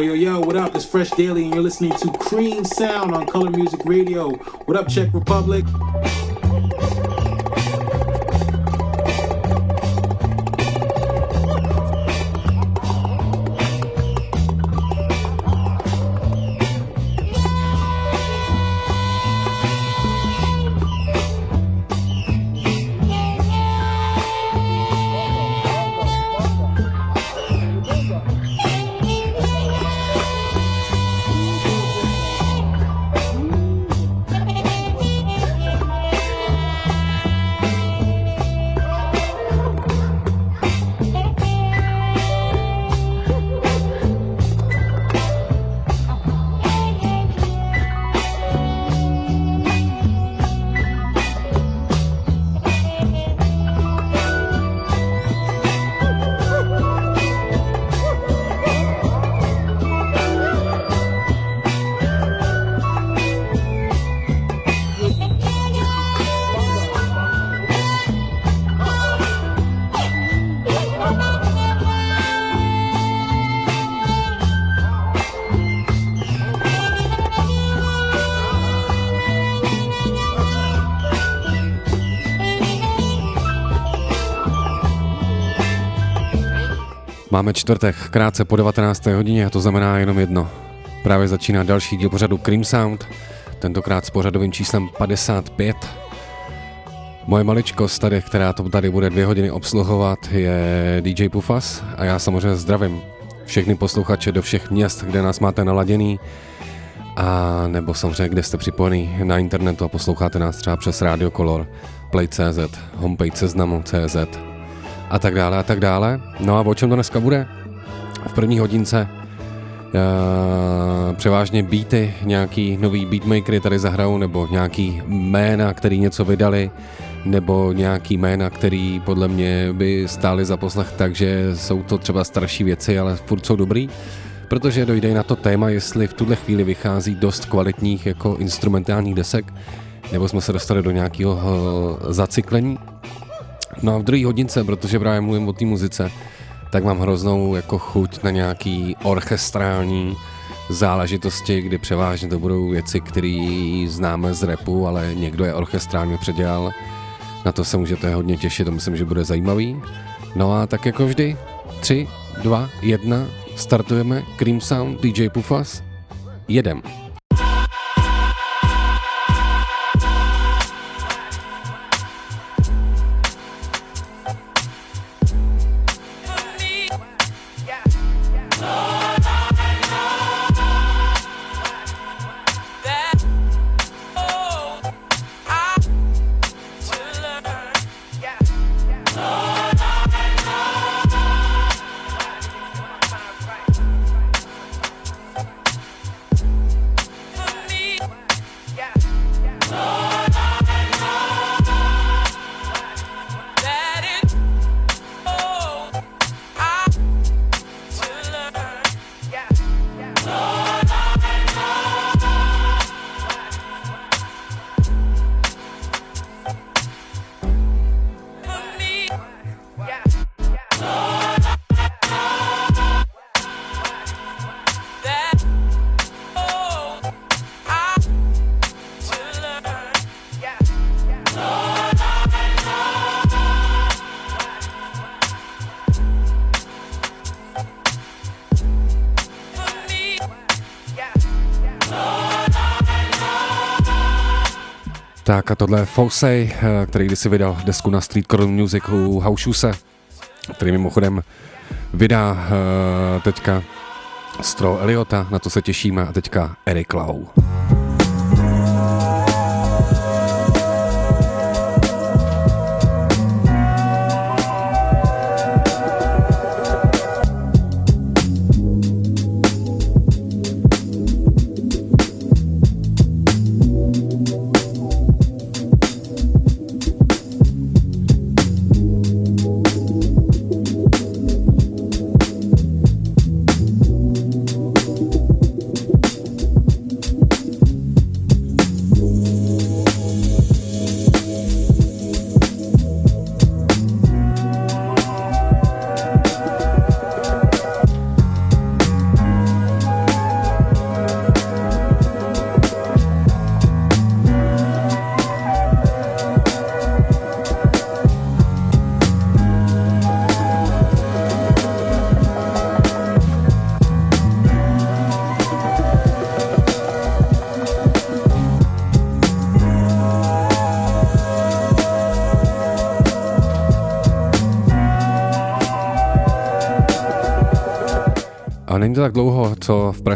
Yo, yo, yo, what up? It's Fresh Daily, and you're listening to Cream Sound on Color Music Radio. What up, Czech Republic? Máme čtvrtek, krátce po 19. hodině a to znamená jenom jedno. Právě začíná další díl pořadu Cream Sound, tentokrát s pořadovým číslem 55. Moje maličkost tady, která to tady bude dvě hodiny obsluhovat, je DJ Pufas a já samozřejmě zdravím všechny posluchače do všech měst, kde nás máte naladěný a nebo samozřejmě, kde jste připojený na internetu a posloucháte nás třeba přes Radio Color, Play.cz, homepage seznamu.cz a tak dále a tak dále. No a o čem to dneska bude? V první hodince Uh, převážně beaty, nějaký nový beatmakery tady zahrajou, nebo nějaký jména, který něco vydali, nebo nějaký jména, který podle mě by stály za poslech, takže jsou to třeba starší věci, ale furt jsou dobrý, protože dojde na to téma, jestli v tuhle chvíli vychází dost kvalitních jako instrumentálních desek, nebo jsme se dostali do nějakého uh, zacyklení. No a v druhé hodince, protože právě mluvím o té muzice, tak mám hroznou jako chuť na nějaký orchestrální záležitosti, kdy převážně to budou věci, které známe z repu, ale někdo je orchestrálně předělal. Na to se můžete hodně těšit, to myslím, že bude zajímavý. No a tak jako vždy, 3, 2, 1, startujeme Cream Sound DJ Pufas, jedem. Tohle Fosey, eh, který kdysi vydal desku na Street Corner Music u Haušuse, který mimochodem vydá uh, teďka Stro Eliota, na to se těšíme, a teďka Eric Lau.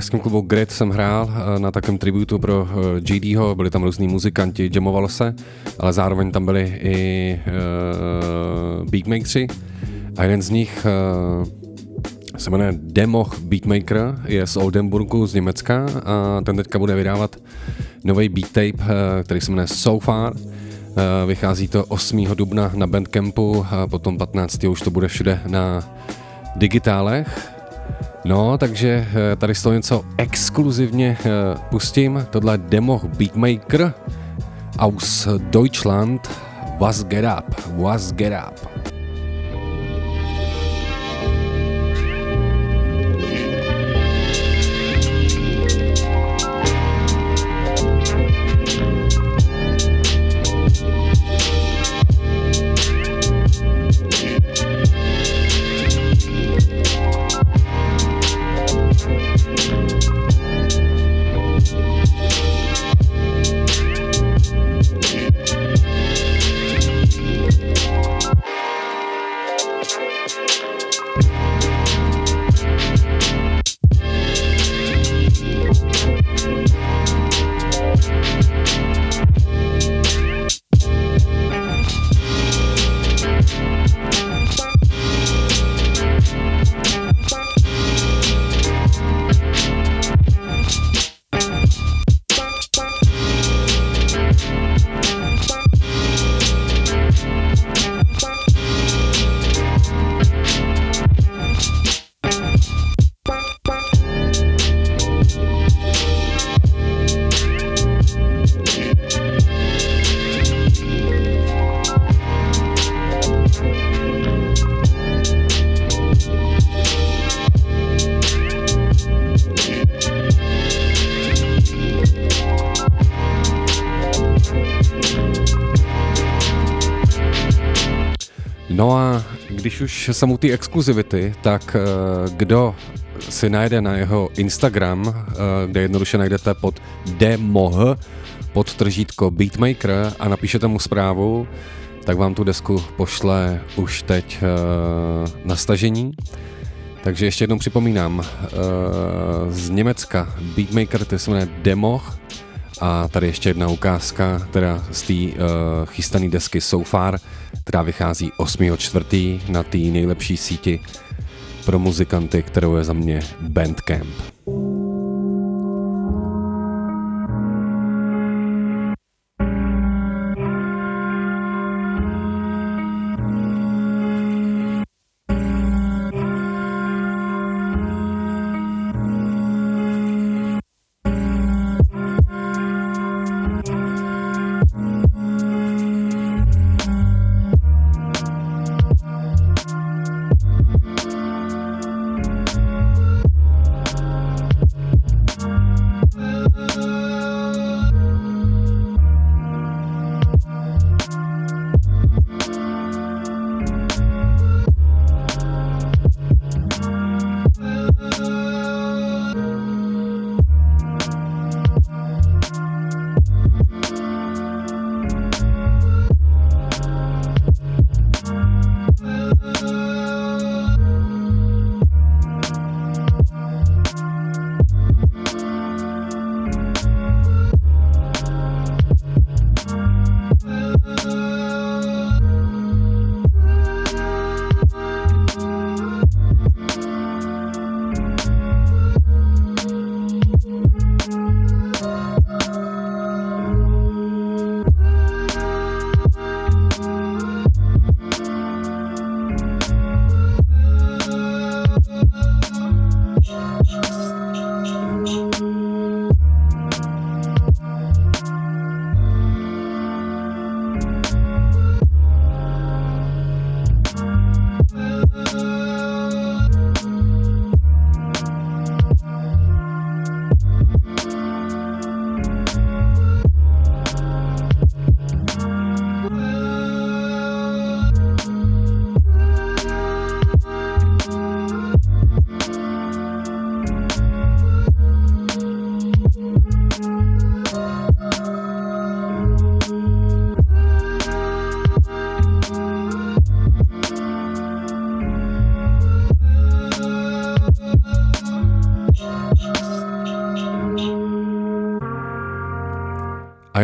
Pražském klubu Grid jsem hrál eh, na takovém tributu pro eh, GDho, byli tam různí muzikanti, jamovalo se, ale zároveň tam byli i uh, beatmakeri a jeden z nich uh, se jmenuje Democh Beatmaker, je z Oldenburgu z Německa a ten teďka bude vydávat nový beat tape, který se jmenuje So Far. Vychází to 8. dubna na Bandcampu a potom 15. už to bude všude na digitálech. No, takže eh, tady z toho něco exkluzivně eh, pustím. Tohle demo Beatmaker aus Deutschland. Was get up? Was get up? Už jsem u té exkluzivity, tak uh, kdo si najde na jeho Instagram, uh, kde jednoduše najdete pod demoh, pod tržítko Beatmaker a napíšete mu zprávu, tak vám tu desku pošle už teď uh, na stažení. Takže ještě jednou připomínám, z Německa Beatmaker, to se jmenuje Democh, a tady ještě jedna ukázka, teda z té chystané desky So Far, která vychází 8.4. na té nejlepší síti pro muzikanty, kterou je za mě Bandcamp.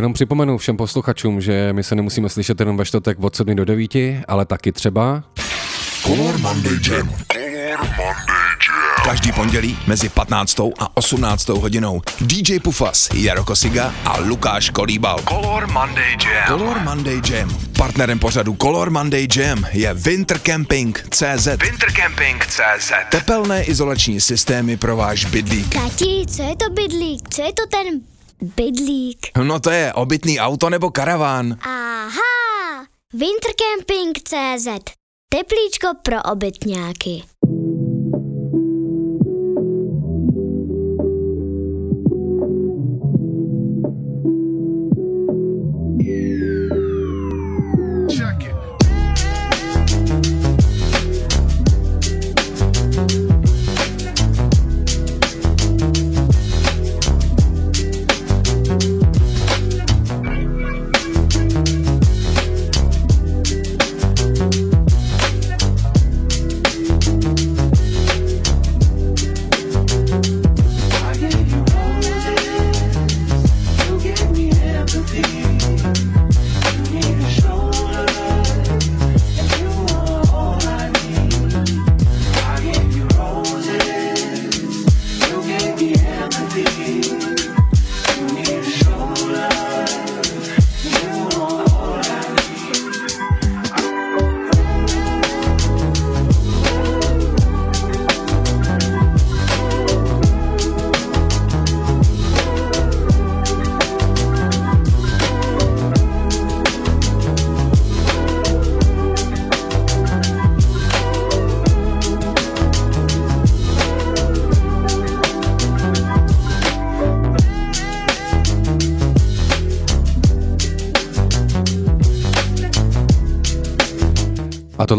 Jenom připomenu všem posluchačům, že my se nemusíme slyšet jenom ve čtvrtek od 7 do 9, ale taky třeba... Color Monday Jam. Každý pondělí mezi 15. a 18. hodinou DJ Pufas, Jaro Kosiga a Lukáš Kolíbal. Color Monday Jam. Color Monday Jam. Partnerem pořadu Color Monday Jam je Winter Camping CZ. Wintercamping.cz Tepelné izolační systémy pro váš bydlík. Tati, co je to bydlík? Co je to ten bydlík? No to je obytný auto nebo karaván. Aha! Wintercamping.cz Teplíčko pro obytňáky.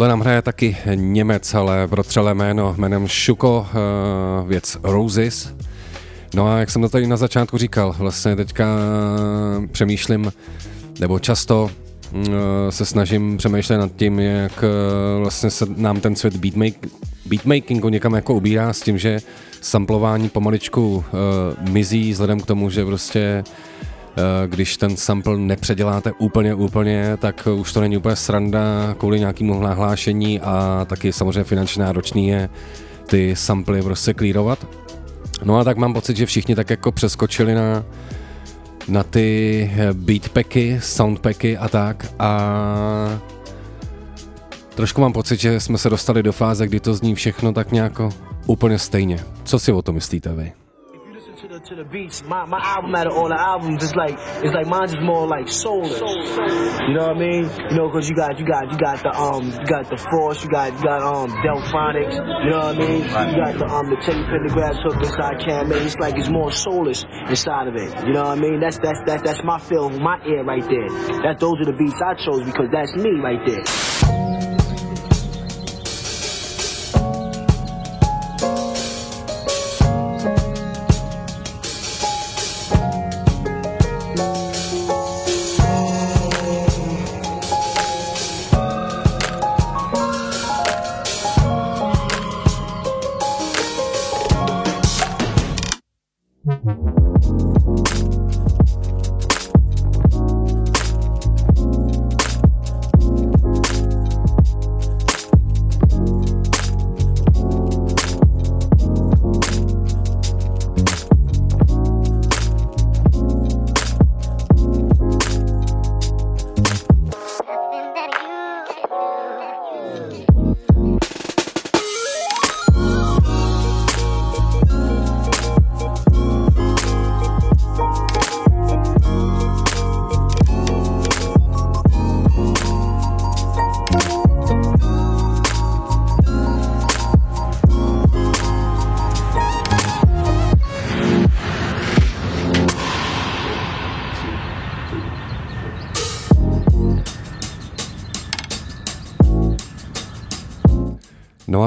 Tohle nám hraje taky Němec, ale protřelé jméno jménem Šuko, uh, věc Roses. No a jak jsem to tady na začátku říkal, vlastně teďka přemýšlím, nebo často uh, se snažím přemýšlet nad tím, jak vlastně se nám ten svět beatmake, beatmakingu někam jako ubírá s tím, že samplování pomaličku mizí vzhledem k tomu, že prostě Eh, když ten sample nepředěláte úplně úplně, tak už to není úplně sranda kvůli nějakému nahlášení a taky samozřejmě finančně náročný je ty samply prostě klírovat. No a tak mám pocit, že všichni tak jako přeskočili na, na ty eh, beatpacky, soundpacky a tak a trošku mám pocit, že jsme se dostali do fáze, kdy to zní všechno tak nějak úplně stejně. Co si o to myslíte vy? The to the beats, my, my album out of all the albums it's like it's like mine's is more like soulless. You know what I mean? You know, cause you got you got you got the um you got the force, you got you got um Delphonics. You know what I mean? You got the um the Teddy Pendergrass hook inside Cam. Man, it's like it's more soulless inside of it. You know what I mean? That's that's that's that's my feel, my ear right there. That those are the beats I chose because that's me right there.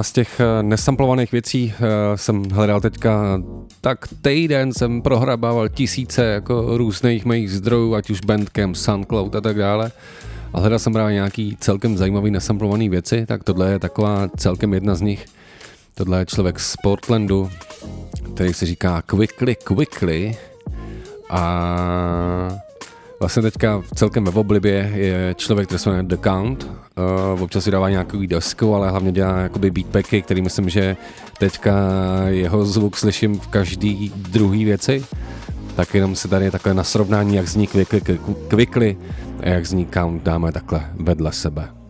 Z těch eh, nesamplovaných věcí eh, jsem hledal teďka, tak týden jsem prohrabával tisíce jako různých mých zdrojů, ať už Bandcamp, Soundcloud a tak dále. A hledal jsem právě nějaký celkem zajímavý nesamplovaný věci, tak tohle je taková celkem jedna z nich. Tohle je člověk z Portlandu, který se říká Quickly Quickly a Vlastně teďka celkem ve oblibě je člověk, který se jmenuje The Count. Uh, občas vydává nějakou desku, ale hlavně dělá jakoby beatpacky, který myslím, že teďka jeho zvuk slyším v každý druhý věci. Tak jenom si tady takhle na srovnání, jak zní Quickly a jak zní Count dáme takhle vedle sebe.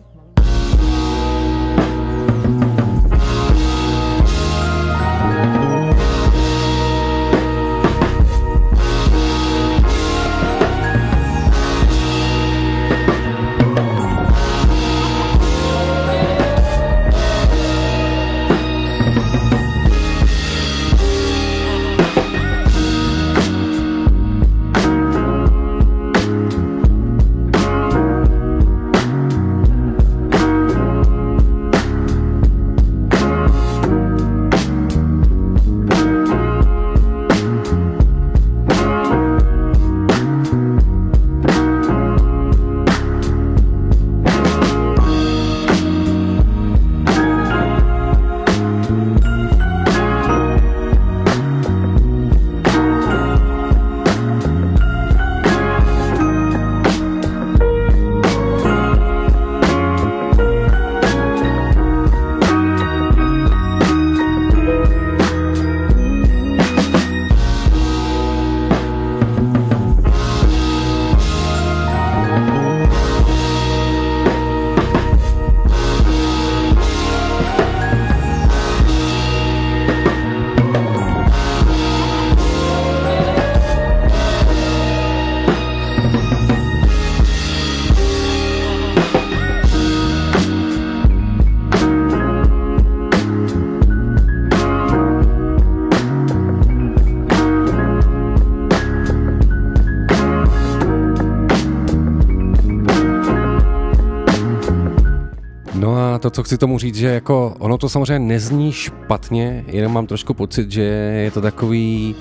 Chci tomu říct, že jako ono to samozřejmě nezní špatně, jenom mám trošku pocit, že je to takový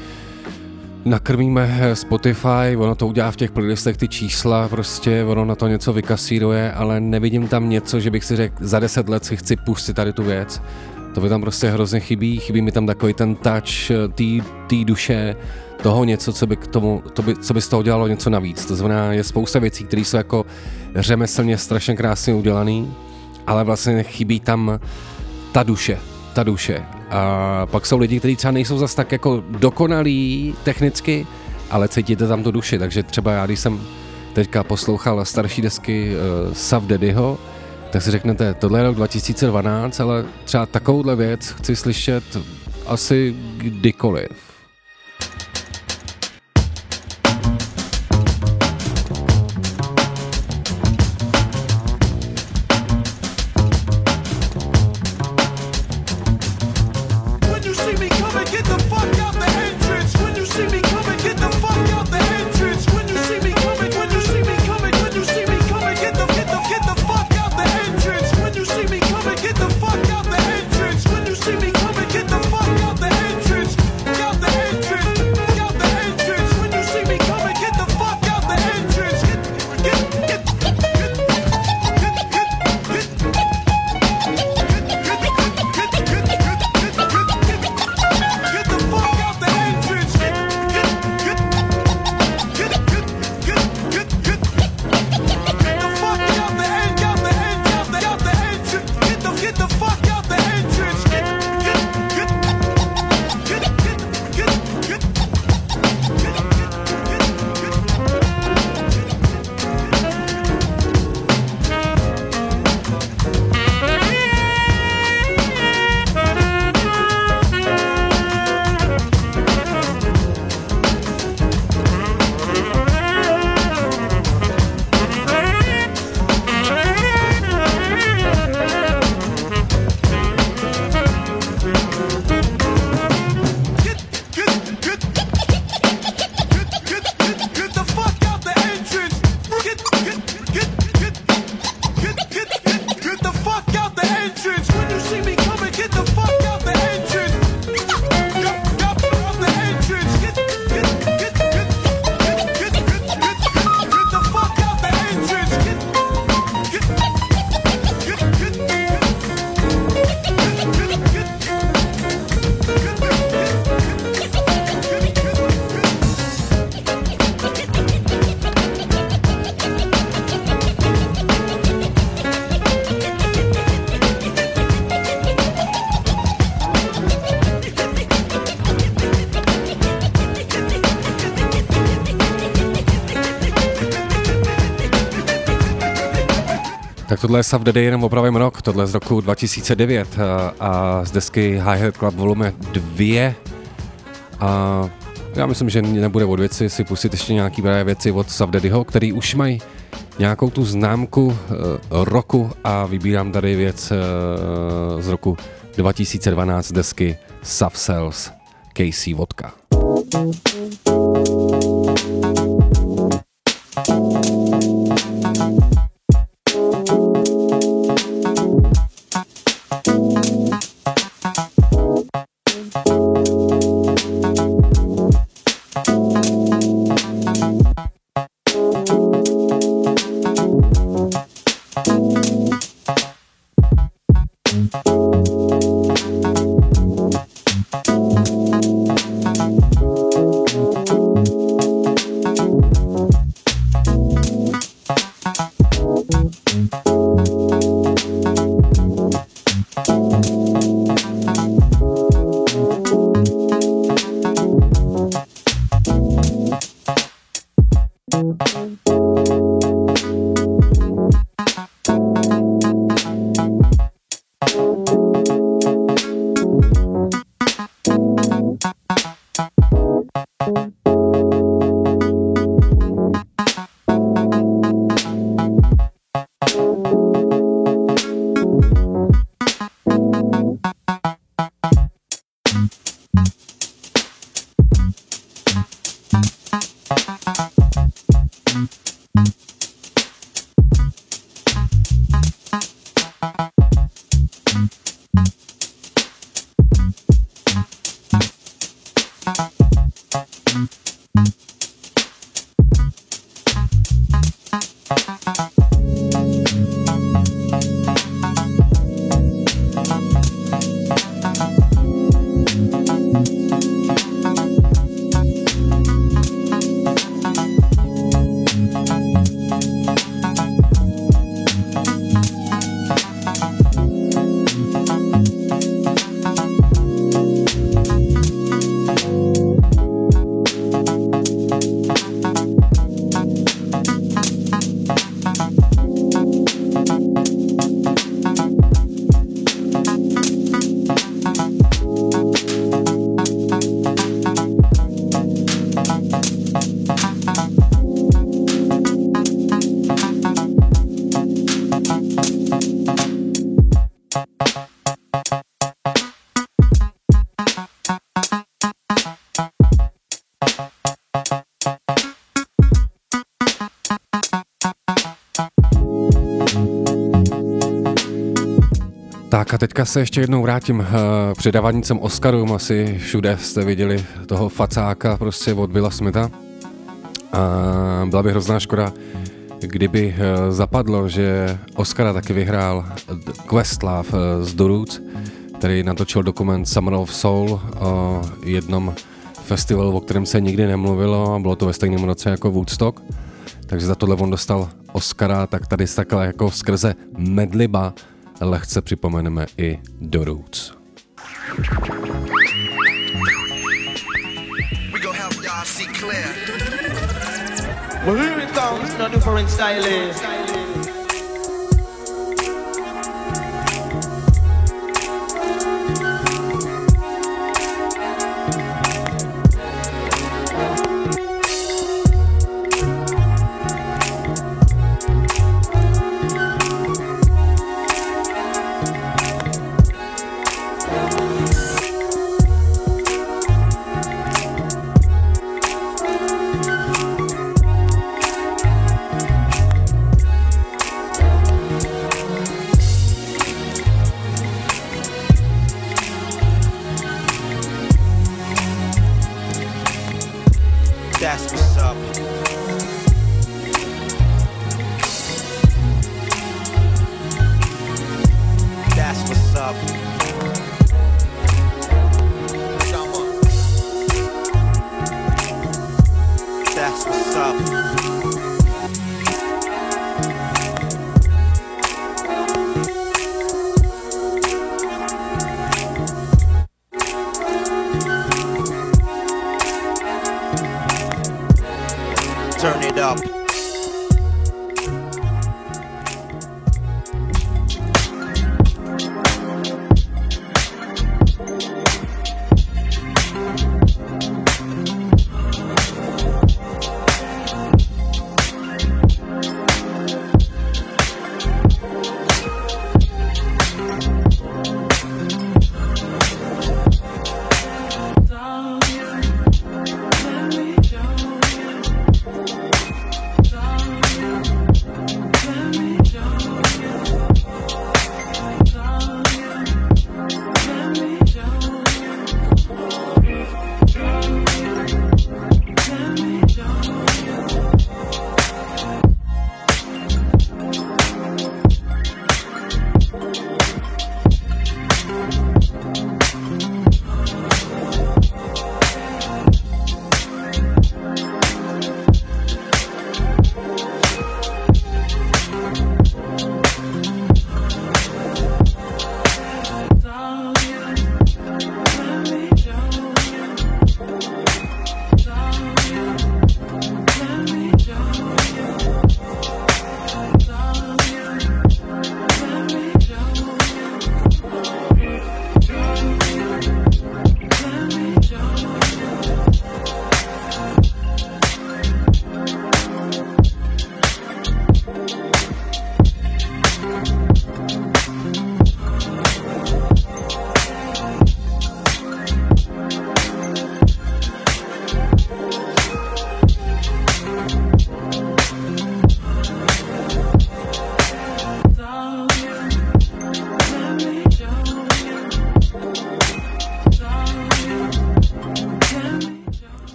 nakrmíme Spotify, ono to udělá v těch playlistech ty čísla, prostě ono na to něco vykasíruje, ale nevidím tam něco, že bych si řekl, za deset let si chci pustit tady tu věc. To mi tam prostě hrozně chybí, chybí mi tam takový ten touch té duše, toho něco, co by, k tomu, to by, co by z toho dělalo něco navíc. To znamená, je spousta věcí, které jsou jako řemeslně strašně krásně udělané, ale vlastně chybí tam ta duše, ta duše. A pak jsou lidi, kteří třeba nejsou zas tak jako dokonalí technicky, ale cítíte tam tu duši, takže třeba já, když jsem teďka poslouchal starší desky uh, Sav Daddyho, tak si řeknete, tohle je rok 2012, ale třeba takovouhle věc chci slyšet asi kdykoliv. Tohle je Sav jenom opravím rok, tohle je z roku 2009 a, a z desky High Hat Club volume 2 a já myslím, že nebude od věci si pustit ještě nějaký právě věci od Sav Daddyho, který už mají nějakou tu známku uh, roku. A vybírám tady věc uh, z roku 2012 desky Sav Cells Casey Vodka. Se ještě jednou vrátím uh, předávanícem Oscarům. Asi všude jste viděli toho facáka prostě od Billa Smitha. A byla by hrozná škoda, kdyby uh, zapadlo, že Oscara taky vyhrál Questlove uh, z Duruc, který natočil dokument Summer of Soul o jednom festivalu, o kterém se nikdy nemluvilo a bylo to ve stejném roce jako Woodstock. Takže za tohle on dostal Oscara, tak tady takhle jako skrze Medliba lehce připomeneme i do Roots. We go help y'all see clear. Well, here it comes, no different style.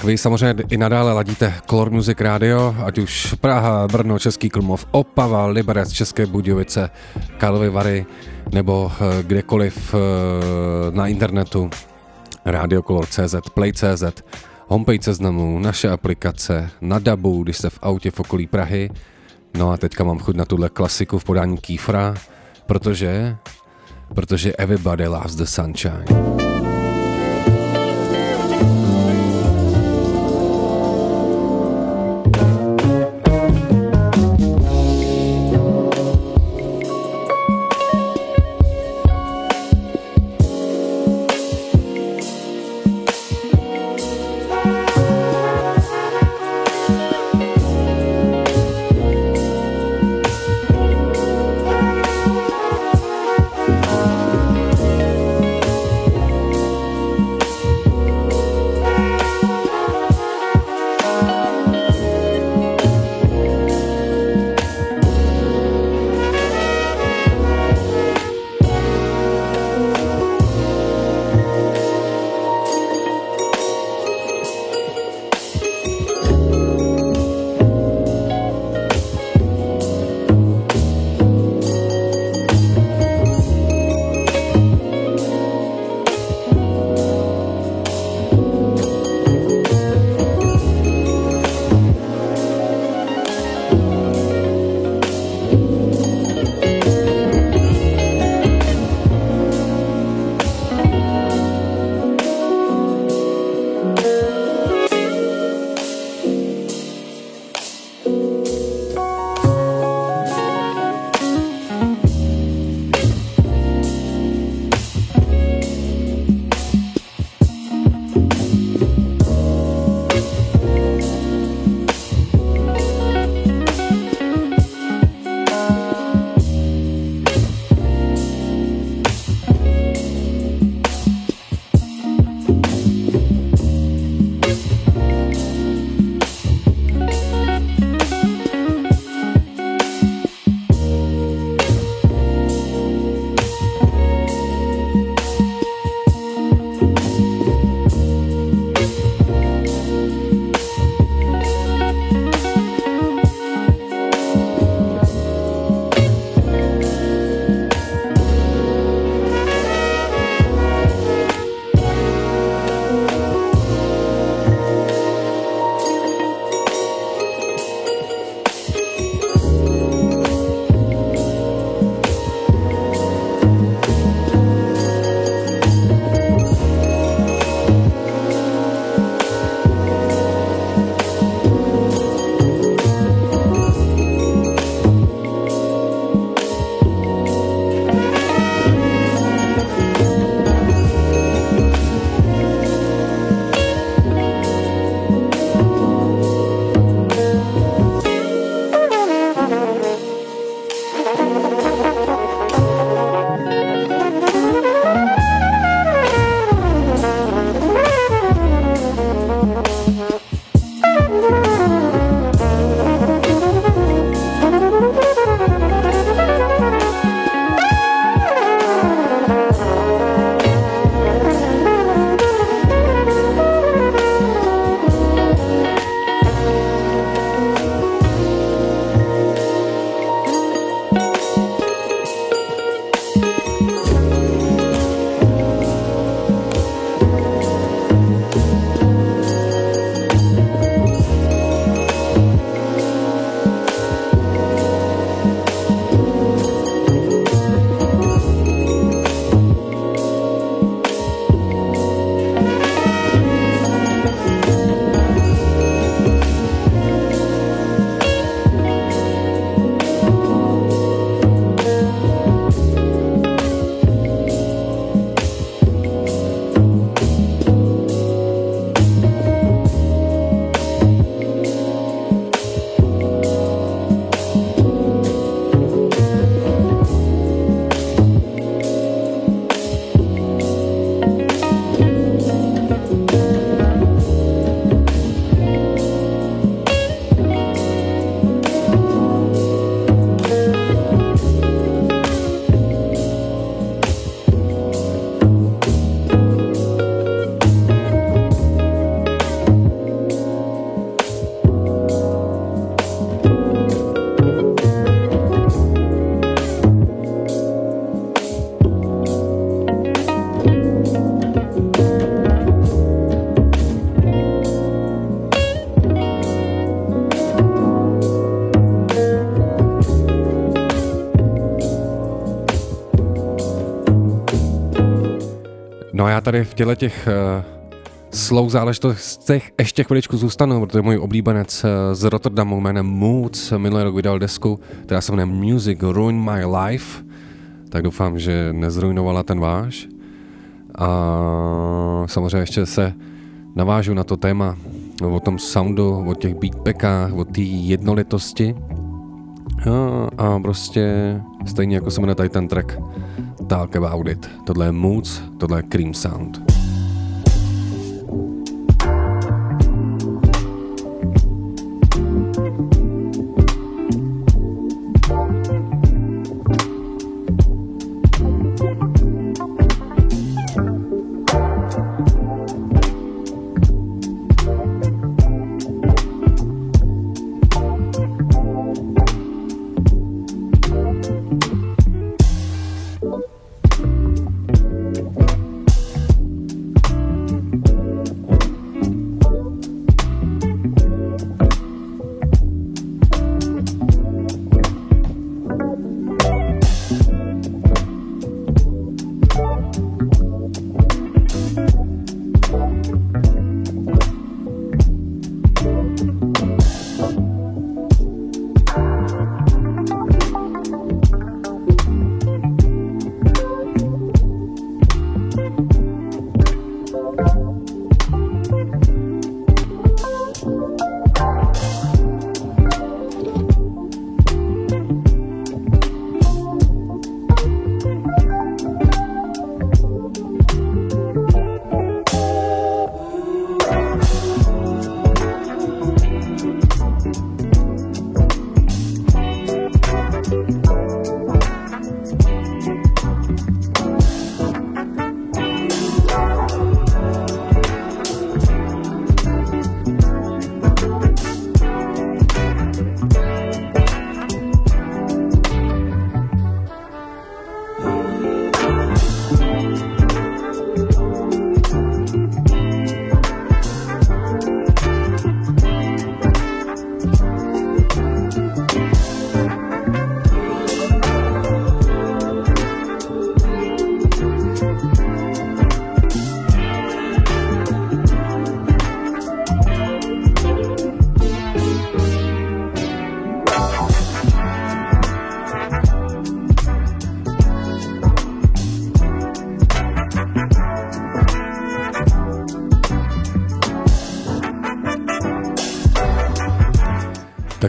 Tak vy samozřejmě i nadále ladíte Color Music Radio, ať už Praha, Brno, Český Krumlov, Opava, Liberec, České Budějovice, Karlovy Vary, nebo eh, kdekoliv eh, na internetu radiocolor.cz, play.cz, homepage seznamu, naše aplikace, na dabu, když jste v autě v okolí Prahy. No a teďka mám chuť na tuhle klasiku v podání Kýfra, protože, protože everybody loves the sunshine. Tady v těle těch uh, slow záležitostech ještě chviličku zůstanu, protože můj oblíbenec uh, z Rotterdamu jménem Moods minulý rok vydal desku, která se jmenuje Music Ruin My Life, tak doufám, že nezrujnovala ten váš. A samozřejmě ještě se navážu na to téma o tom soundu, o těch beatpackách, o té jednolitosti. A, a prostě stejně jako se jmenuje tady ten track Talk About It. Tohle je Moods, tohle je Cream Sound.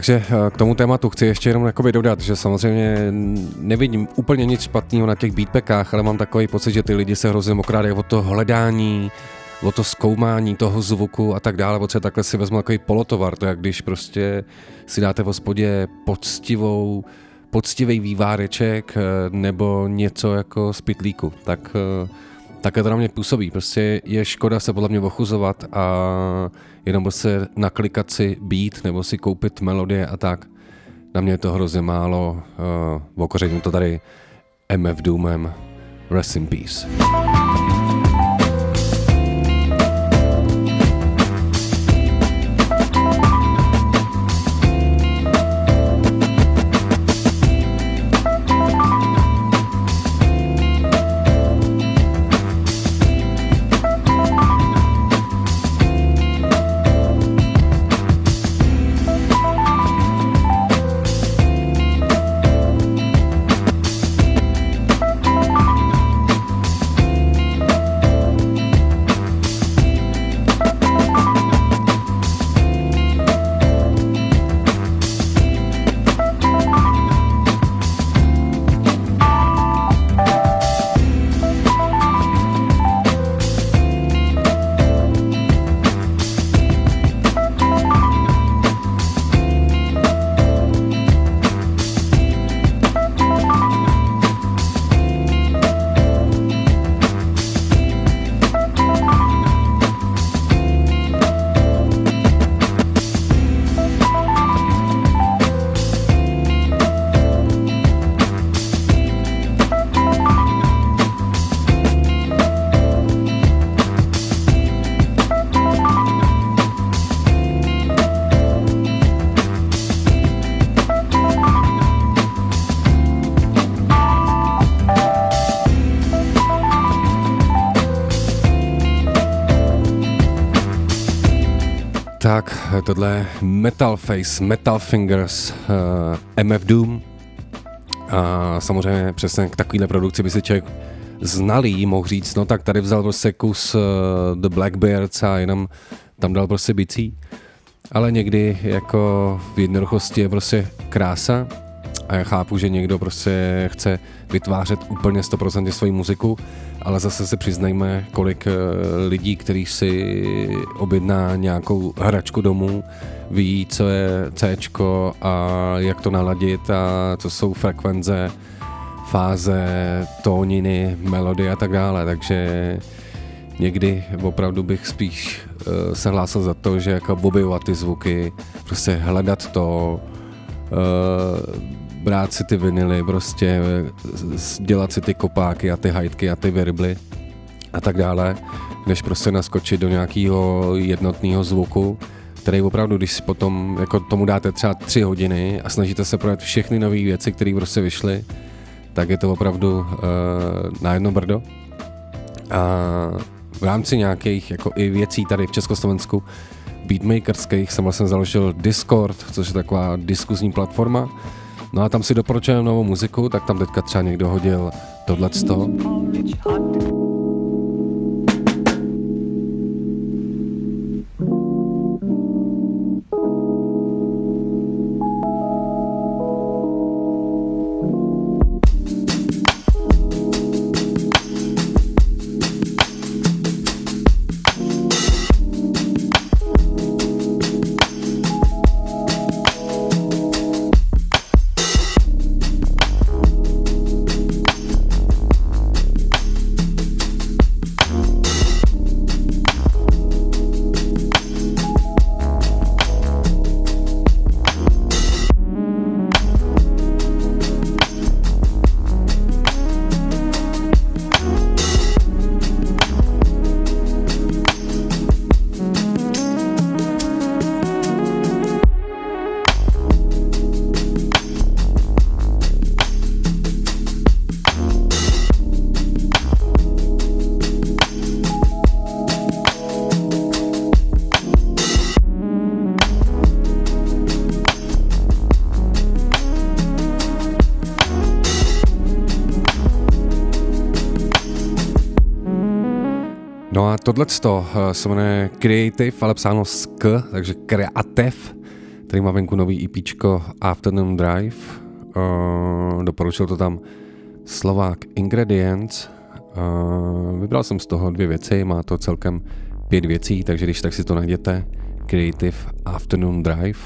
Takže eh, k tomu tématu chci ještě jenom jakoby dodat, že samozřejmě nevidím úplně nic špatného na těch beatpackách, ale mám takový pocit, že ty lidi se hrozně okrádají o to hledání, o to zkoumání toho zvuku a tak dále, protože takhle si vezmu takový polotovar, to jak když prostě si dáte v hospodě poctivou, poctivý výváreček eh, nebo něco jako z pitlíku, tak také to na mě působí. Prostě je škoda se podle mě ochuzovat a jenom se naklikat si beat nebo si koupit melodie a tak. Na mě je to hrozně málo. Uh, okořením to tady MF Doomem. Rest in peace. Tohle Metal Face, Metal Fingers, uh, MF Doom. A samozřejmě přesně k takovéhle produkci by si člověk znalý mohl říct, no tak tady vzal prostě kus uh, The Blackbeards a jenom tam dal prostě bicí. Ale někdy jako v jednoduchosti je prostě krása a já chápu, že někdo prostě chce vytvářet úplně 100% svoji muziku, ale zase se přiznejme, kolik eh, lidí, kteří si objedná nějakou hračku domů, ví, co je C a jak to naladit a co jsou frekvence, fáze, tóniny, melody a tak dále, takže někdy opravdu bych spíš uh, se hlásil za to, že jako objevovat ty zvuky, prostě hledat to, uh, brát si ty vinily, prostě s- dělat si ty kopáky a ty hajtky a ty virbly a tak dále, než prostě naskočit do nějakého jednotného zvuku, který opravdu, když si potom jako tomu dáte třeba tři hodiny a snažíte se projet všechny nové věci, které prostě vyšly, tak je to opravdu uh, na jedno brdo. A v rámci nějakých jako i věcí tady v Československu beatmakerských jsem vlastně založil Discord, což je taková diskuzní platforma. No a tam si doporučujeme novou muziku, tak tam teďka třeba někdo hodil tohleto. No a tohle se jmenuje Creative, ale psáno s K, takže Creative, který má venku nový EPčko Afternoon Drive. Uh, doporučil to tam Slovák Ingredients. Uh, vybral jsem z toho dvě věci, má to celkem pět věcí, takže když tak si to najděte. Creative Afternoon Drive.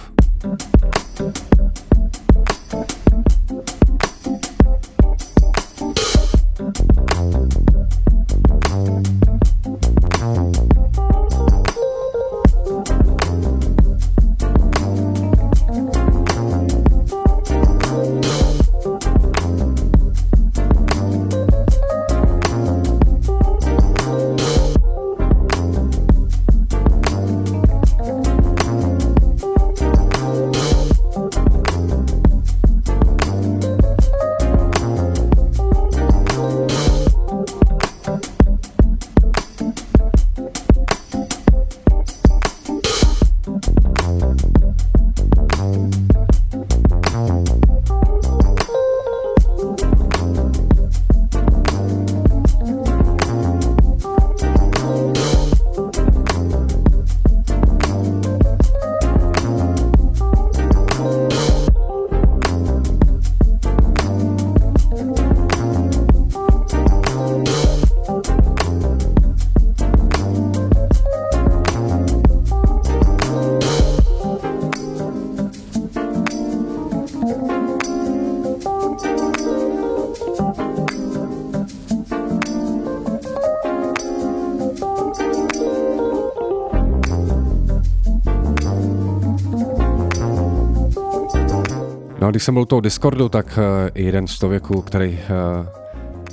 Když jsem byl u toho Discordu, tak uh, jeden z člověků, který, uh,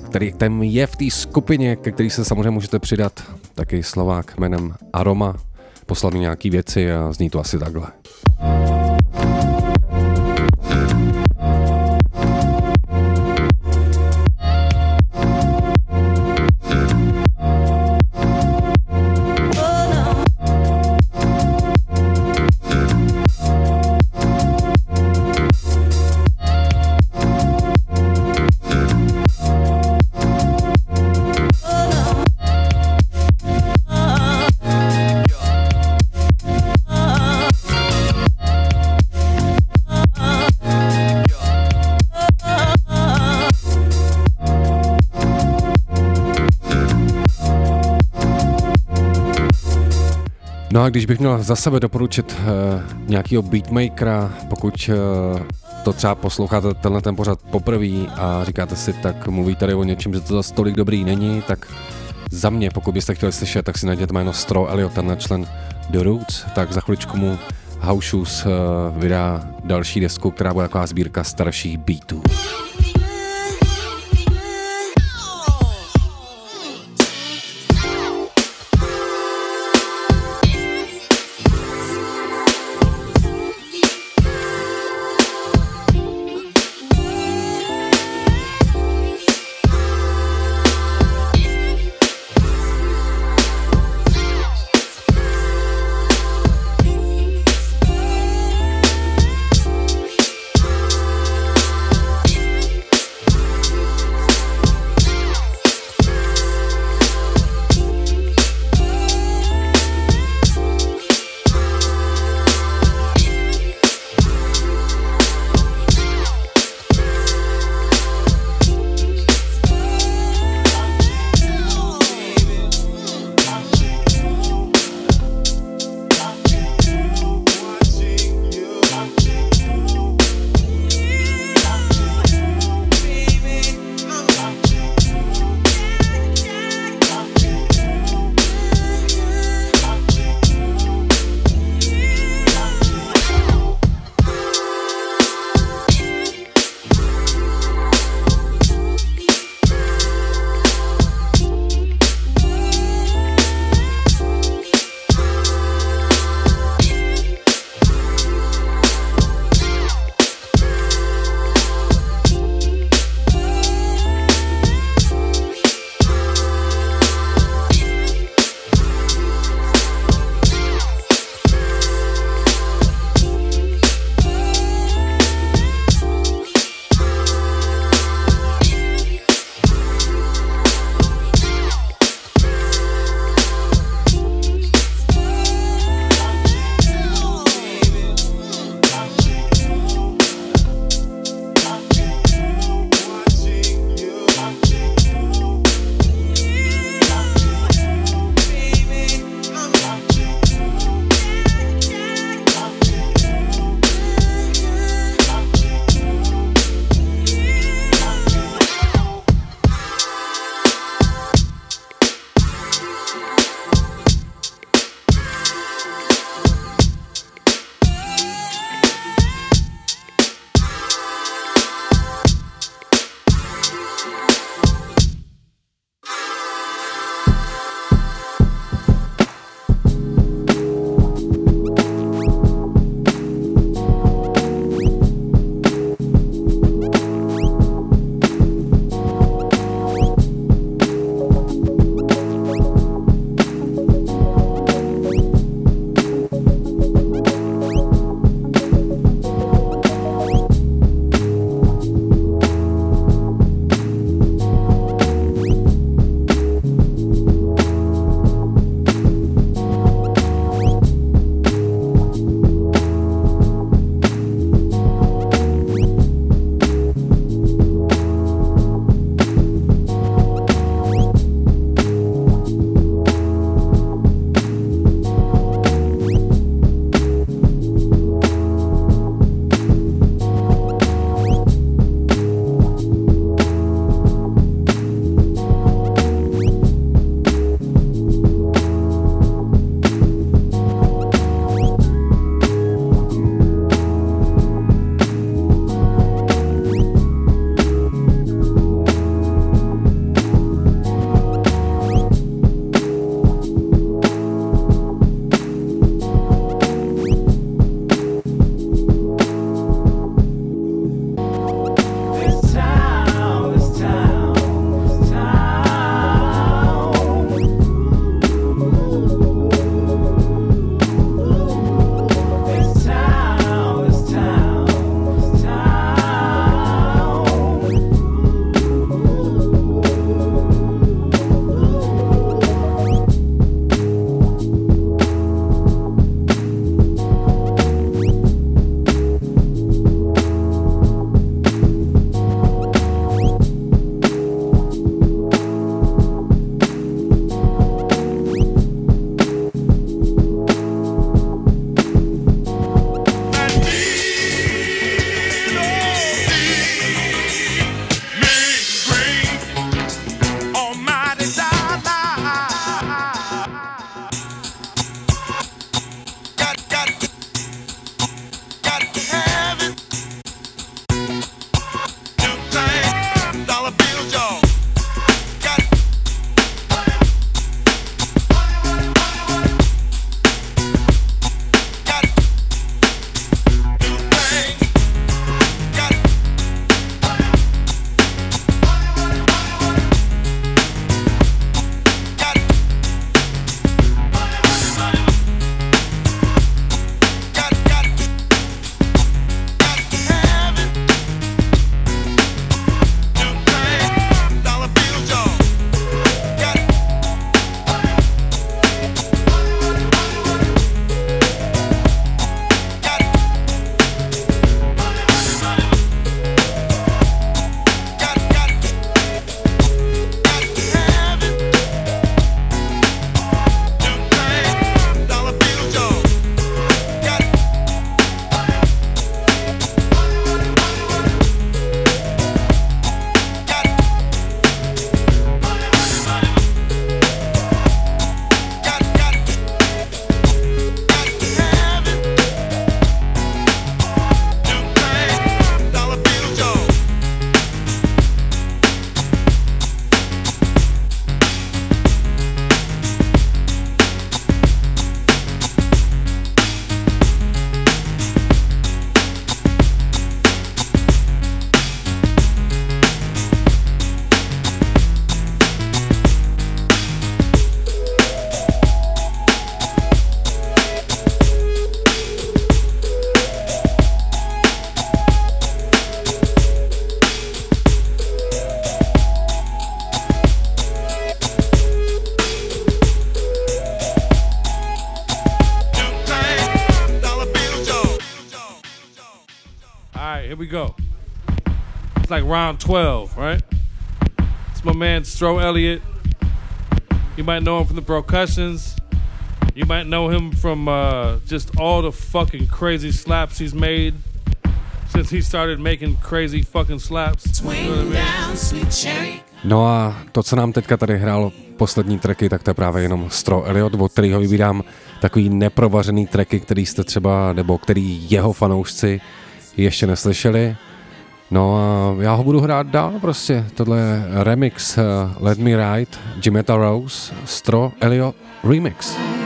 který ten je v té skupině, ke který se samozřejmě můžete přidat, taky Slovák jménem Aroma, poslal mi nějaký věci a zní to asi takhle. Když bych měl za sebe doporučit uh, nějakého beatmakera, pokud uh, to třeba posloucháte tenhle ten pořad poprvé a říkáte si, tak mluví tady o něčem, že to zase tolik dobrý není, tak za mě, pokud byste chtěli slyšet, tak si najděte jméno Stro Elliot, tenhle člen The Roots, tak za chviličku mu House Shoes uh, vydá další desku, která bude taková sbírka starších beatů. Round 12, right? It's my man Stro Elliott. You might know him from the percussions. You might know him from uh, just all the fucking crazy slaps he's made since he started making crazy fucking slaps. You know what I mean? No a to, co nám teďka tady hrál poslední tracky, tak to je právě jenom Stro Elliot, od kterého vybírám takový neprovařený tracky, který jste třeba, nebo který jeho fanoušci ještě neslyšeli. No a já ho budu hrát dál prostě. Tohle je remix eh, Let Me Ride, Jimetta Rose, Stro Elliot Remix. Swing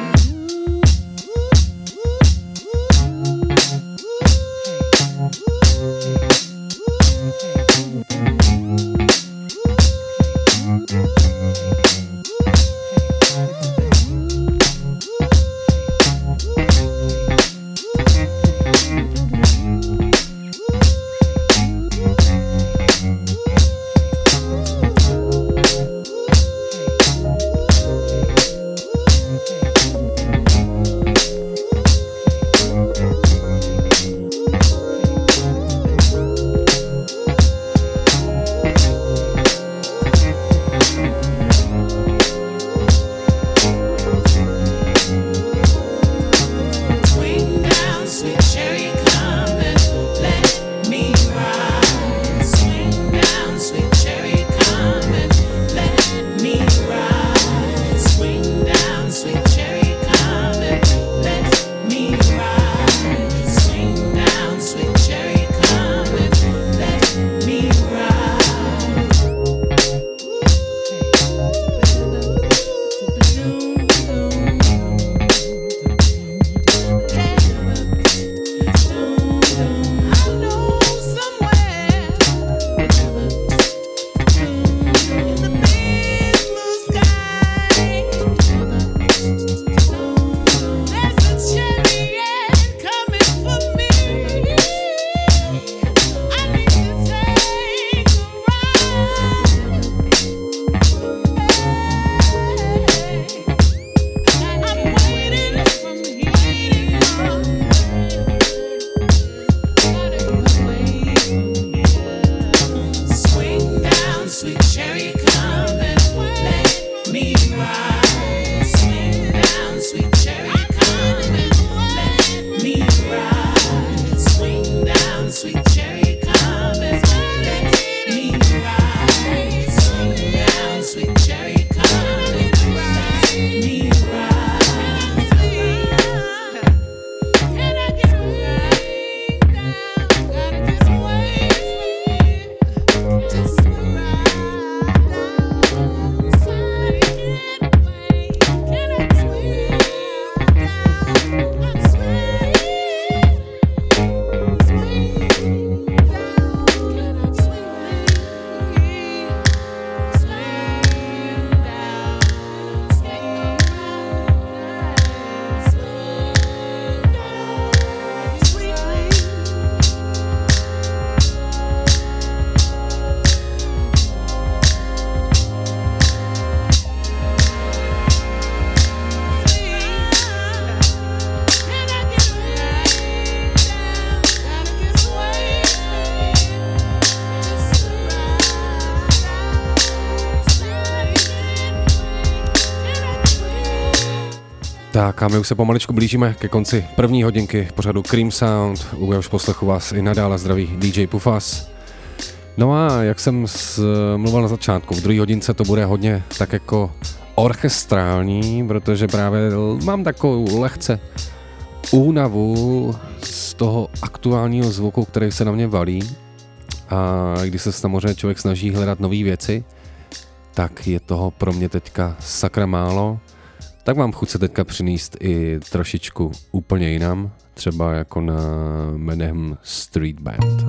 Tak a my už se pomaličku blížíme ke konci první hodinky pořadu Cream Sound, u jehož poslechu vás i nadále zdraví DJ Pufas. No a jak jsem mluvil na začátku, v druhé hodince to bude hodně tak jako orchestrální, protože právě mám takovou lehce únavu z toho aktuálního zvuku, který se na mě valí. A když se samozřejmě člověk snaží hledat nové věci, tak je toho pro mě teďka sakra málo. Tak vám chuť se teďka přinést i trošičku úplně jinam, třeba jako na Menem Street Band.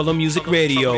Color Music Radio.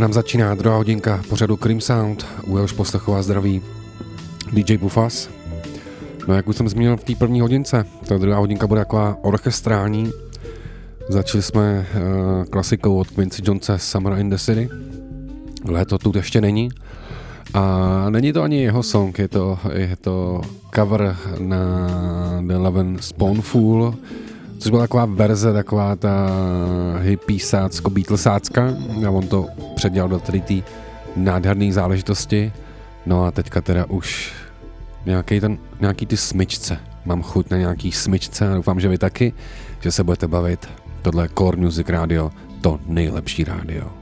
Nám začíná druhá hodinka pořadu Cream Sound, u jehož poslechová zdraví DJ Bufas. No jak už jsem zmínil v té první hodince, ta druhá hodinka bude taková orchestrální. Začali jsme uh, klasikou od Quincy Jonese Summer in the City. Léto tu ještě není. A není to ani jeho song, je to, je to cover na The Eleven Spoonful, což byla taková verze, taková ta hippiesácko beatlesácka a on to předělal do tady té nádherné záležitosti. No a teďka teda už nějaký, ten, nějaký ty smyčce. Mám chuť na nějaký smyčce a doufám, že vy taky, že se budete bavit. Tohle je Core Music Radio, to nejlepší rádio.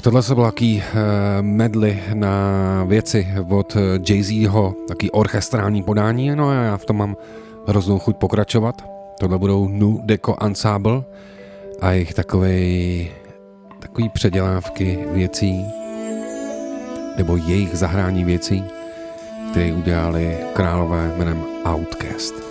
Tak tohle se byl taký uh, medley na věci od eh, Jay-Zho, taký orchestrální podání, no a já v tom mám hroznou chuť pokračovat. Tohle budou Nu Deco Ensemble a jejich takový, takový předělávky věcí, nebo jejich zahrání věcí, které udělali králové jménem Outcast.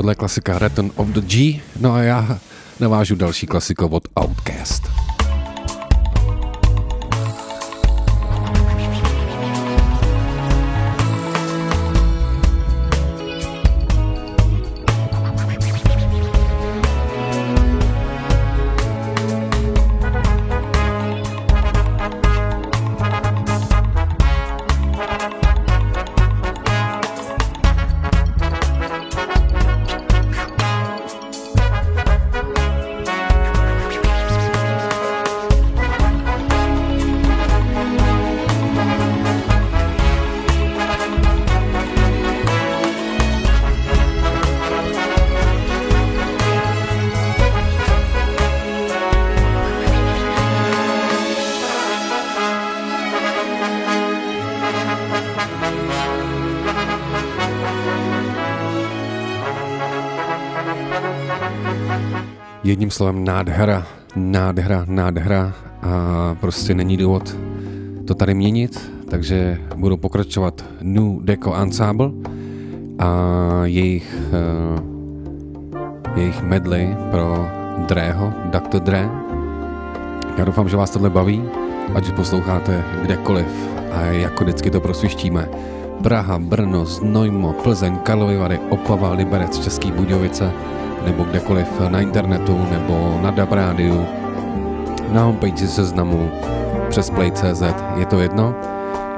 Tohle je klasika Return of the G. No a já navážu další klasikou od Jedním slovem nádhera, nádhera, nádhera a prostě není důvod to tady měnit, takže budu pokračovat Nu Deco Ensemble a jejich, uh, jejich medley pro Dreho, Dr. Dre. Já doufám, že vás tohle baví, ať posloucháte kdekoliv a jako vždycky to prosvištíme. Praha, Brno, Znojmo, Plzeň, Karlovy Vary, Opava, Liberec, Český Budějovice, nebo kdekoliv na internetu nebo na DAB rádiu, na homepage seznamu, přes Play.cz, je to jedno.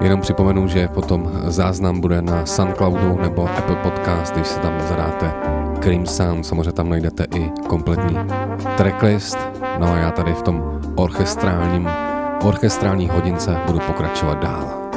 Jenom připomenu, že potom záznam bude na Soundcloudu nebo Apple Podcast, když si tam zadáte Cream Sound, samozřejmě tam najdete i kompletní tracklist. No a já tady v tom orchestrálním, orchestrální hodince budu pokračovat dál.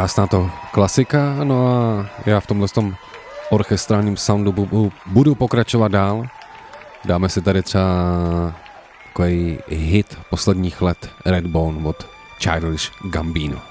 Krásná to klasika, no a já v tomhle tom orchestrálním soundu bu- budu pokračovat dál. Dáme si tady třeba takový hit posledních let Redbone od Childish Gambino.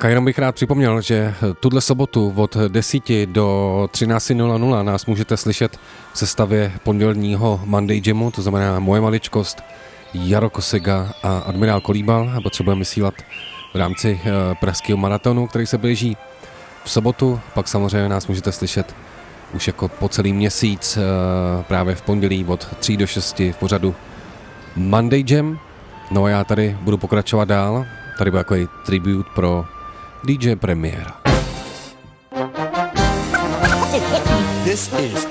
Tak a jenom bych rád připomněl, že tuhle sobotu od 10 do 13.00 nás můžete slyšet v sestavě pondělního Monday Jamu, to znamená moje maličkost, Jaro Kosega a Admirál Kolíbal a potřebujeme vysílat v rámci eh, pražského maratonu, který se blíží v sobotu, pak samozřejmě nás můžete slyšet už jako po celý měsíc eh, právě v pondělí od 3 do 6 v pořadu Monday Jam. No a já tady budu pokračovat dál. Tady byl takový tribute pro DJ Premiéra. This is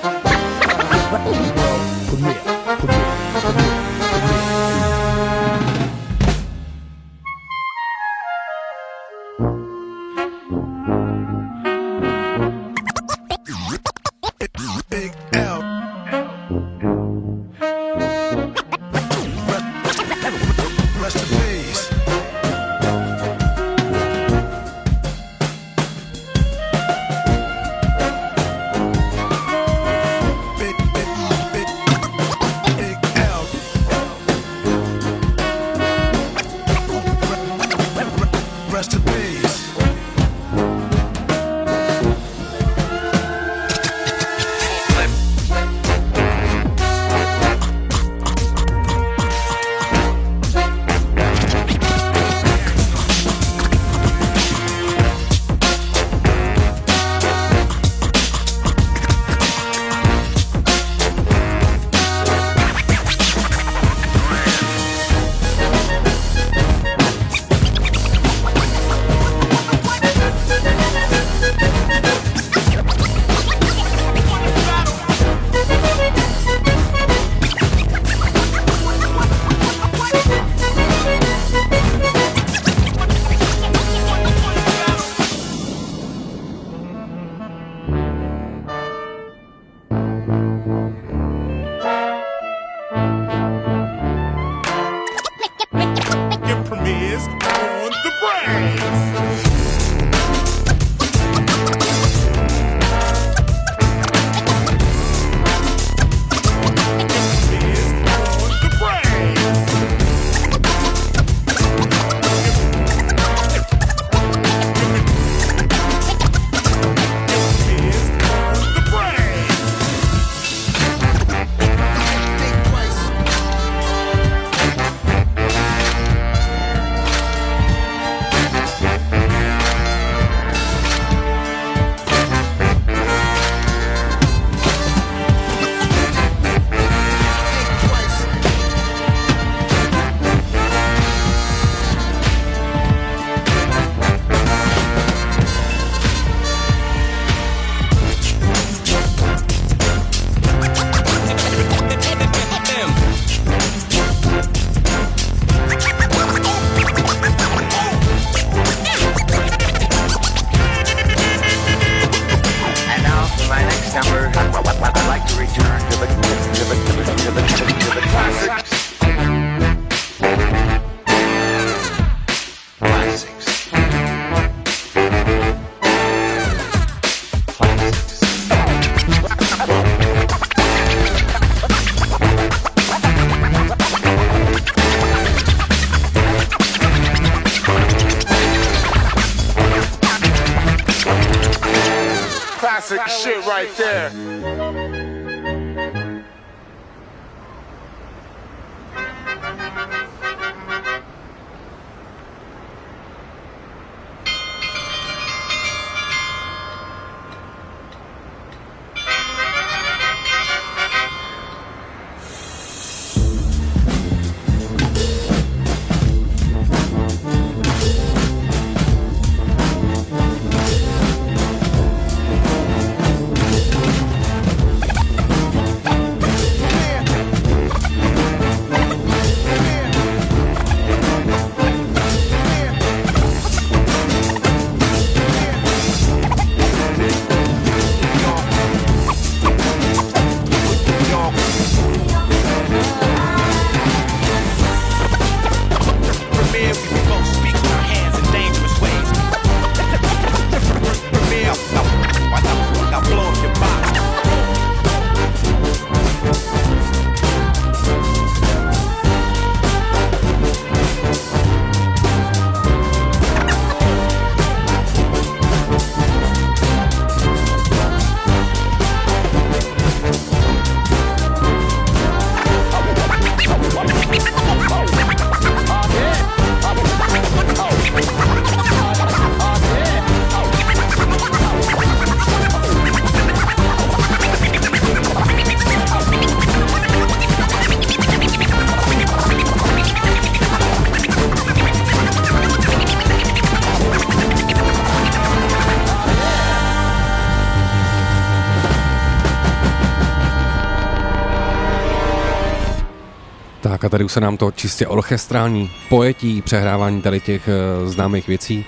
tady už se nám to čistě orchestrální pojetí, přehrávání tady těch eh, známých věcí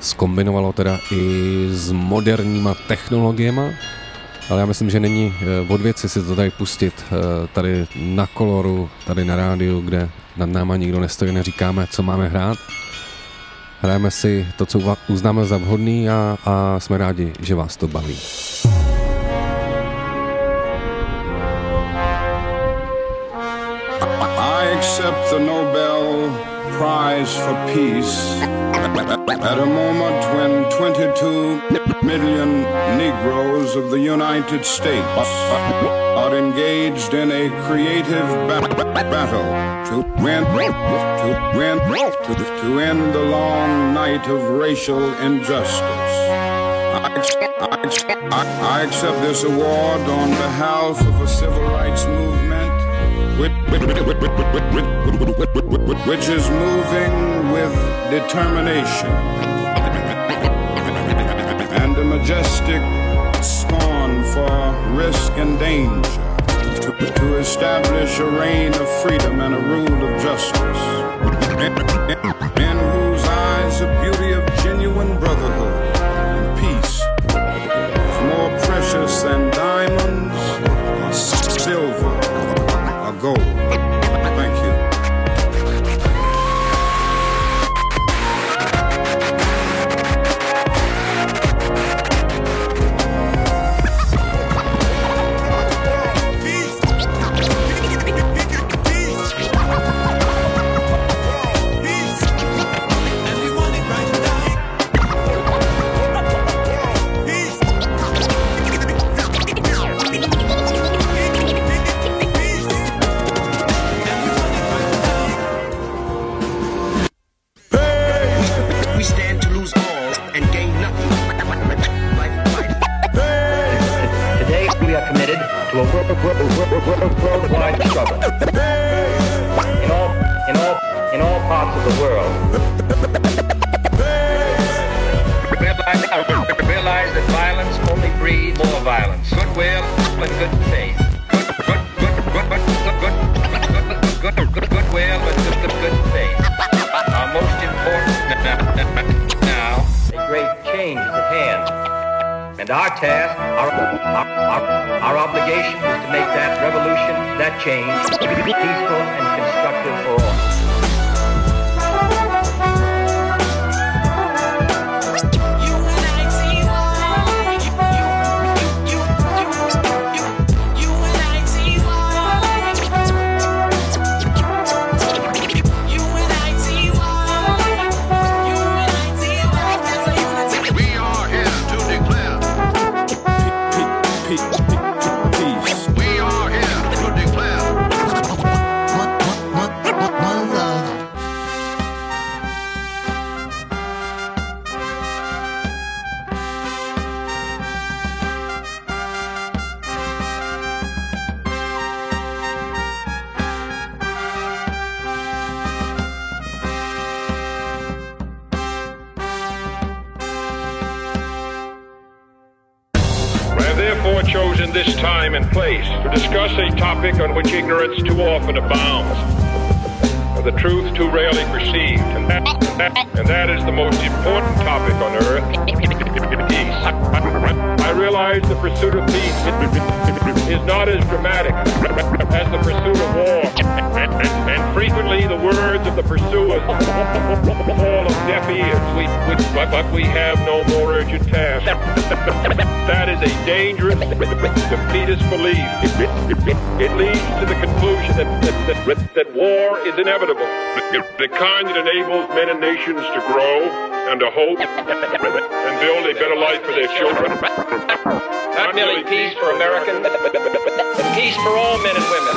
skombinovalo teda i s moderníma technologiemi. Ale já myslím, že není eh, od věci si to tady pustit eh, tady na koloru, tady na rádiu, kde nad náma nikdo nestojí, neříkáme, co máme hrát. Hrajeme si to, co uznáme za vhodný a, a jsme rádi, že vás to baví. Accept the Nobel Prize for Peace at a moment when 22 million Negroes of the United States are engaged in a creative ba- battle to win, to win, to, to end the long night of racial injustice. I, I, I, accept this award on behalf of a civil rights movement which, is moving with determination and a majestic scorn for risk and danger to, to establish a reign of freedom and a rule of justice. In whose eyes the beauty of genuine brotherhood gold. Worldwide struggle. In all, in all, in all parts of the world. Realize, that violence only breeds more violence. Goodwill and good faith. Good, good, good, good, good, good, good, good, good, good, goodwill and good, good, good faith. Most important now, a great change is at hand. And our task, our, our, our, our obligation is to make that revolution, that change, peaceful and constructive for all. Defeatist belief. It leads to the conclusion that, that, that, that war is inevitable. The kind that enables men and nations to grow and to hope and build a better life for their children. Not merely peace for Americans, but peace for all men and women.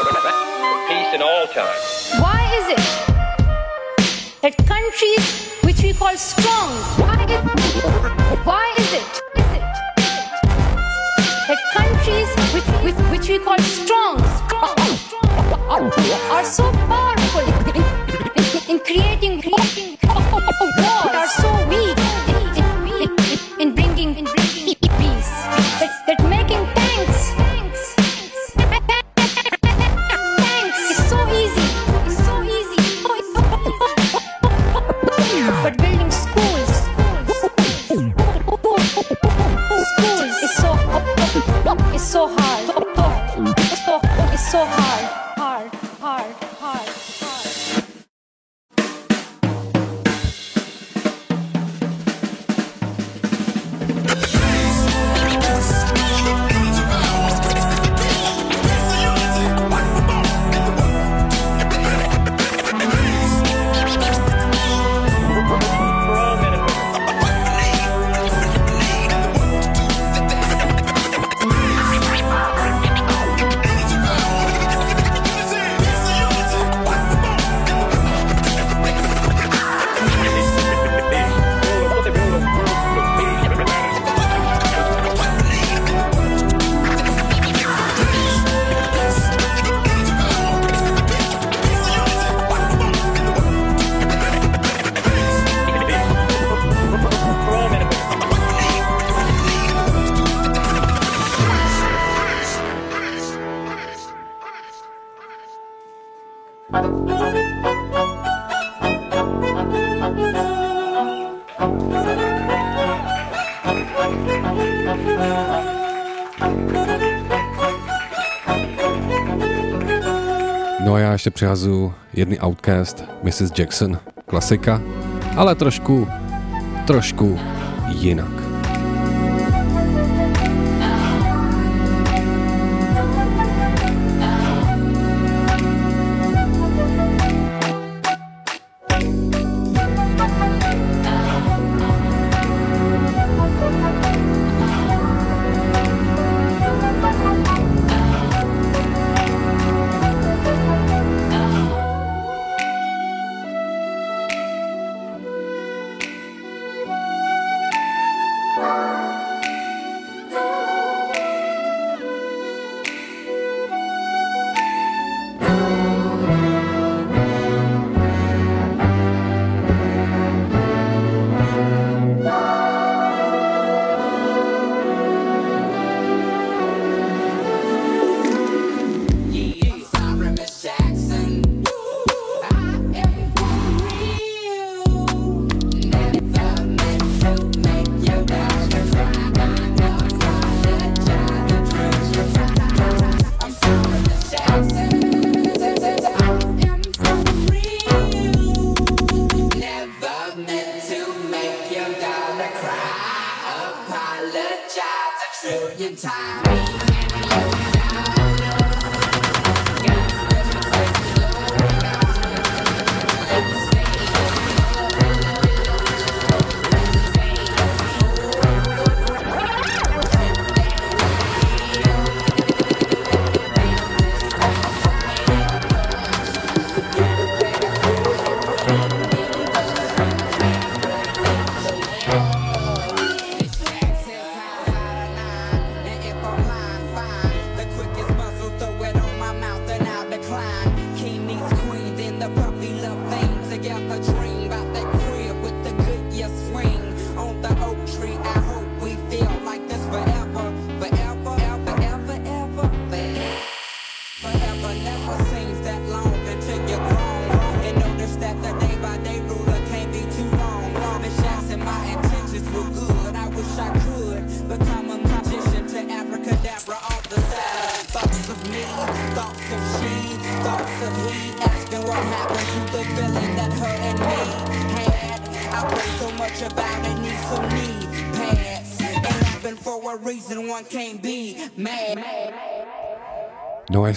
Peace in all time. Why is it that countries which we call strong, why, why is it that countries which, which, which we call strong, are so powerful in, in, in creating, creating war, are so weak ještě přihazu jedný Outcast, Mrs. Jackson, klasika, ale trošku, trošku jinak.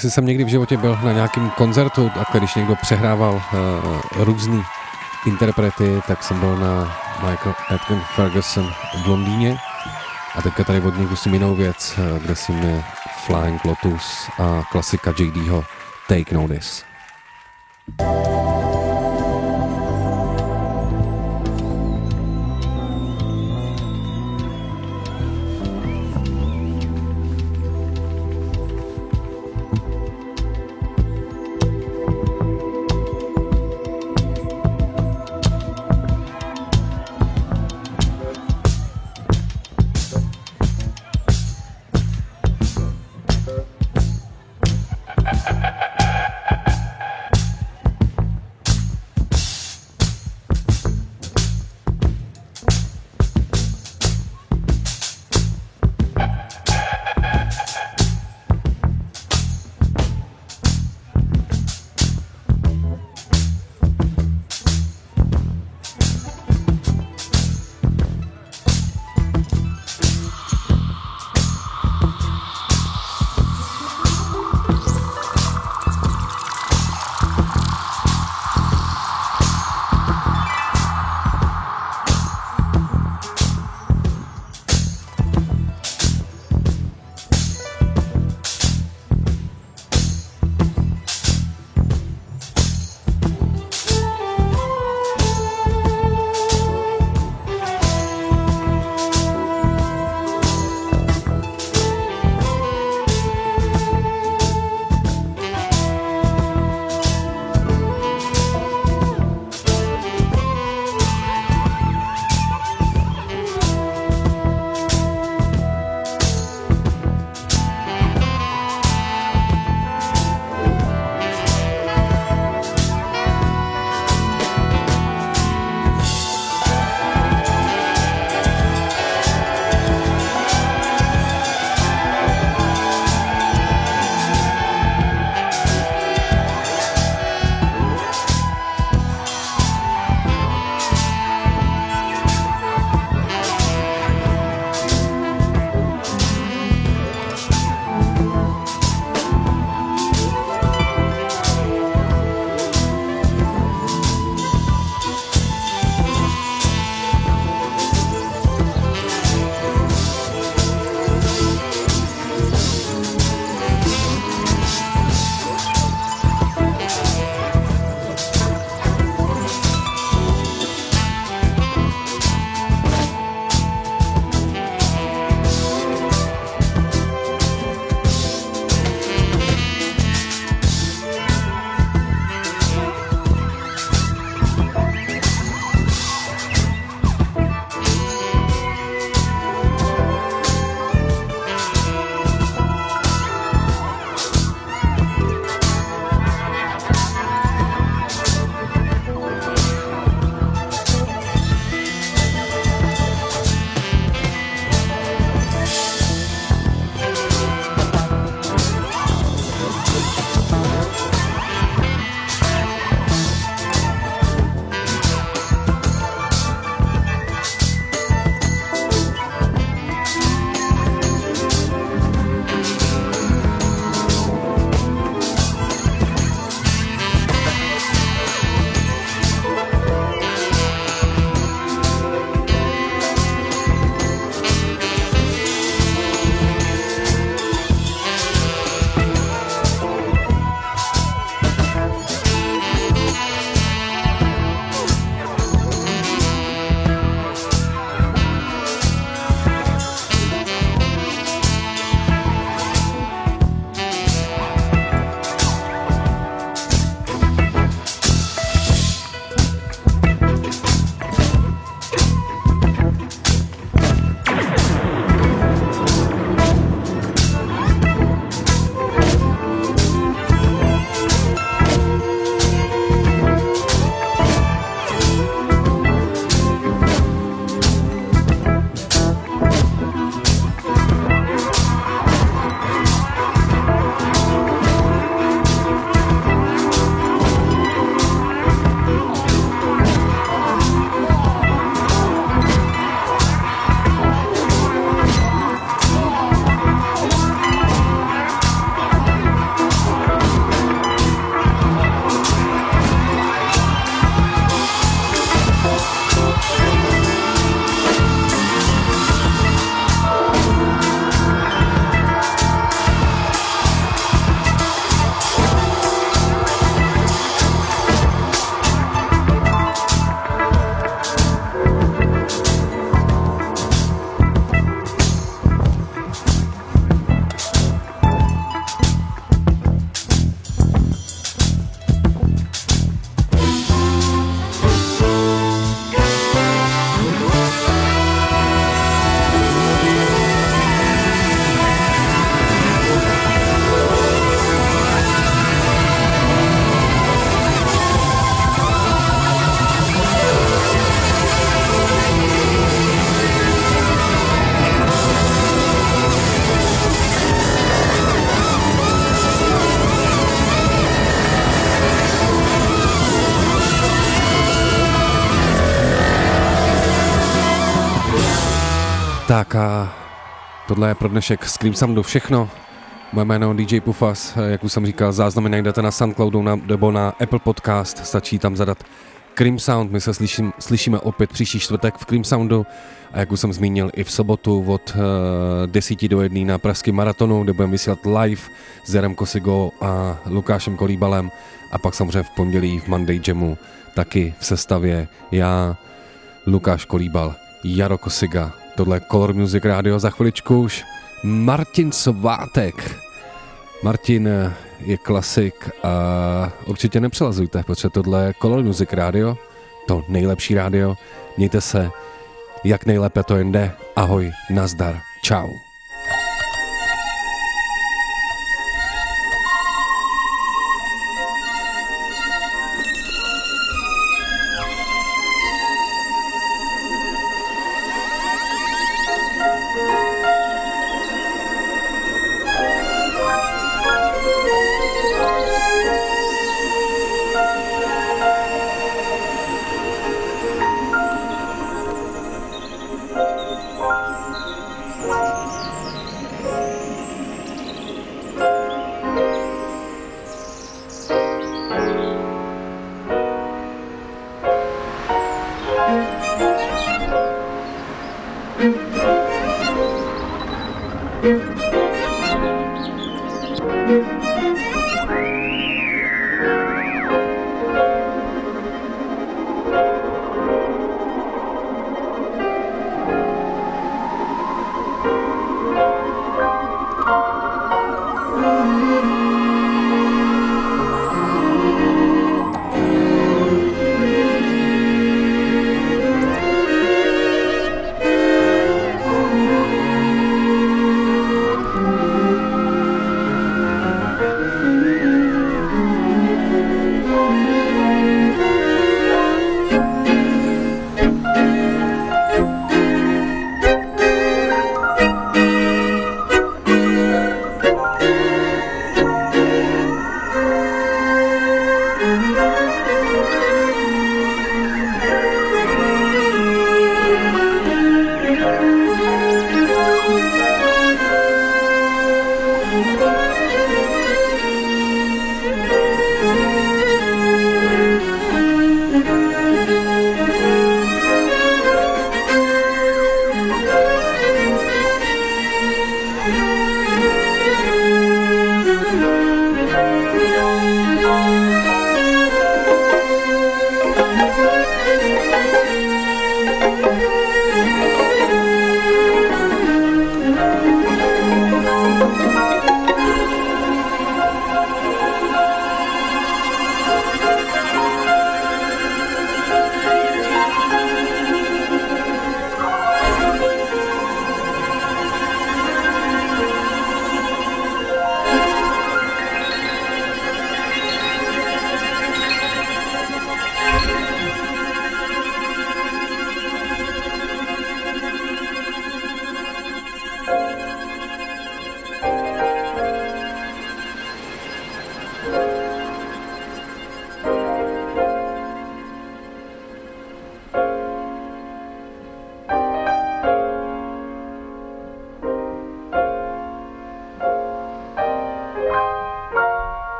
Jestli jsem někdy v životě byl na nějakém koncertu a když někdo přehrával uh, různý interprety, tak jsem byl na Michael Edwin Ferguson v Londýně a teďka tady od něj zkusím jinou věc, eh, kde si mě Flying Lotus a klasika JDho Take Notice. Tak a tohle je pro dnešek Scream Soundu všechno. Moje jméno DJ Pufas, jak už jsem říkal, záznamy najdete na Soundcloudu na, nebo na Apple Podcast, stačí tam zadat Cream Sound, my se slyším, slyšíme opět příští čtvrtek v Cream Soundu. A jak už jsem zmínil i v sobotu od uh, 10 do 1 na Pražském maratonu, kde budeme vysílat live s Jarem Kosigo a Lukášem Kolíbalem. A pak samozřejmě v pondělí v Monday Jamu taky v sestavě já, Lukáš Kolíbal, Jaro Kosiga, tohle Color Music Radio, za chviličku už Martin Svátek. Martin je klasik a určitě nepřelazujte, protože tohle je Color Music Radio, to nejlepší rádio. Mějte se, jak nejlépe to jen jde. Ahoj, nazdar, čau.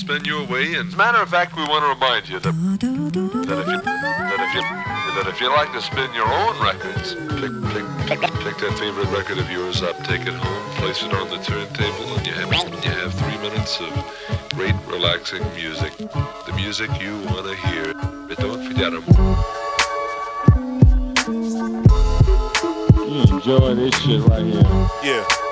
Slew of them spin your way. And as a matter of fact, we want to remind you that that if you that if you that if you like to spin your own records, pick pick pick, pick that favorite record of yours up, take it home, place it on the turntable, and you have you have three minutes of great relaxing music, the music you want to hear. But don't forget 'em. You enjoy this shit right here. Yeah. Yeah.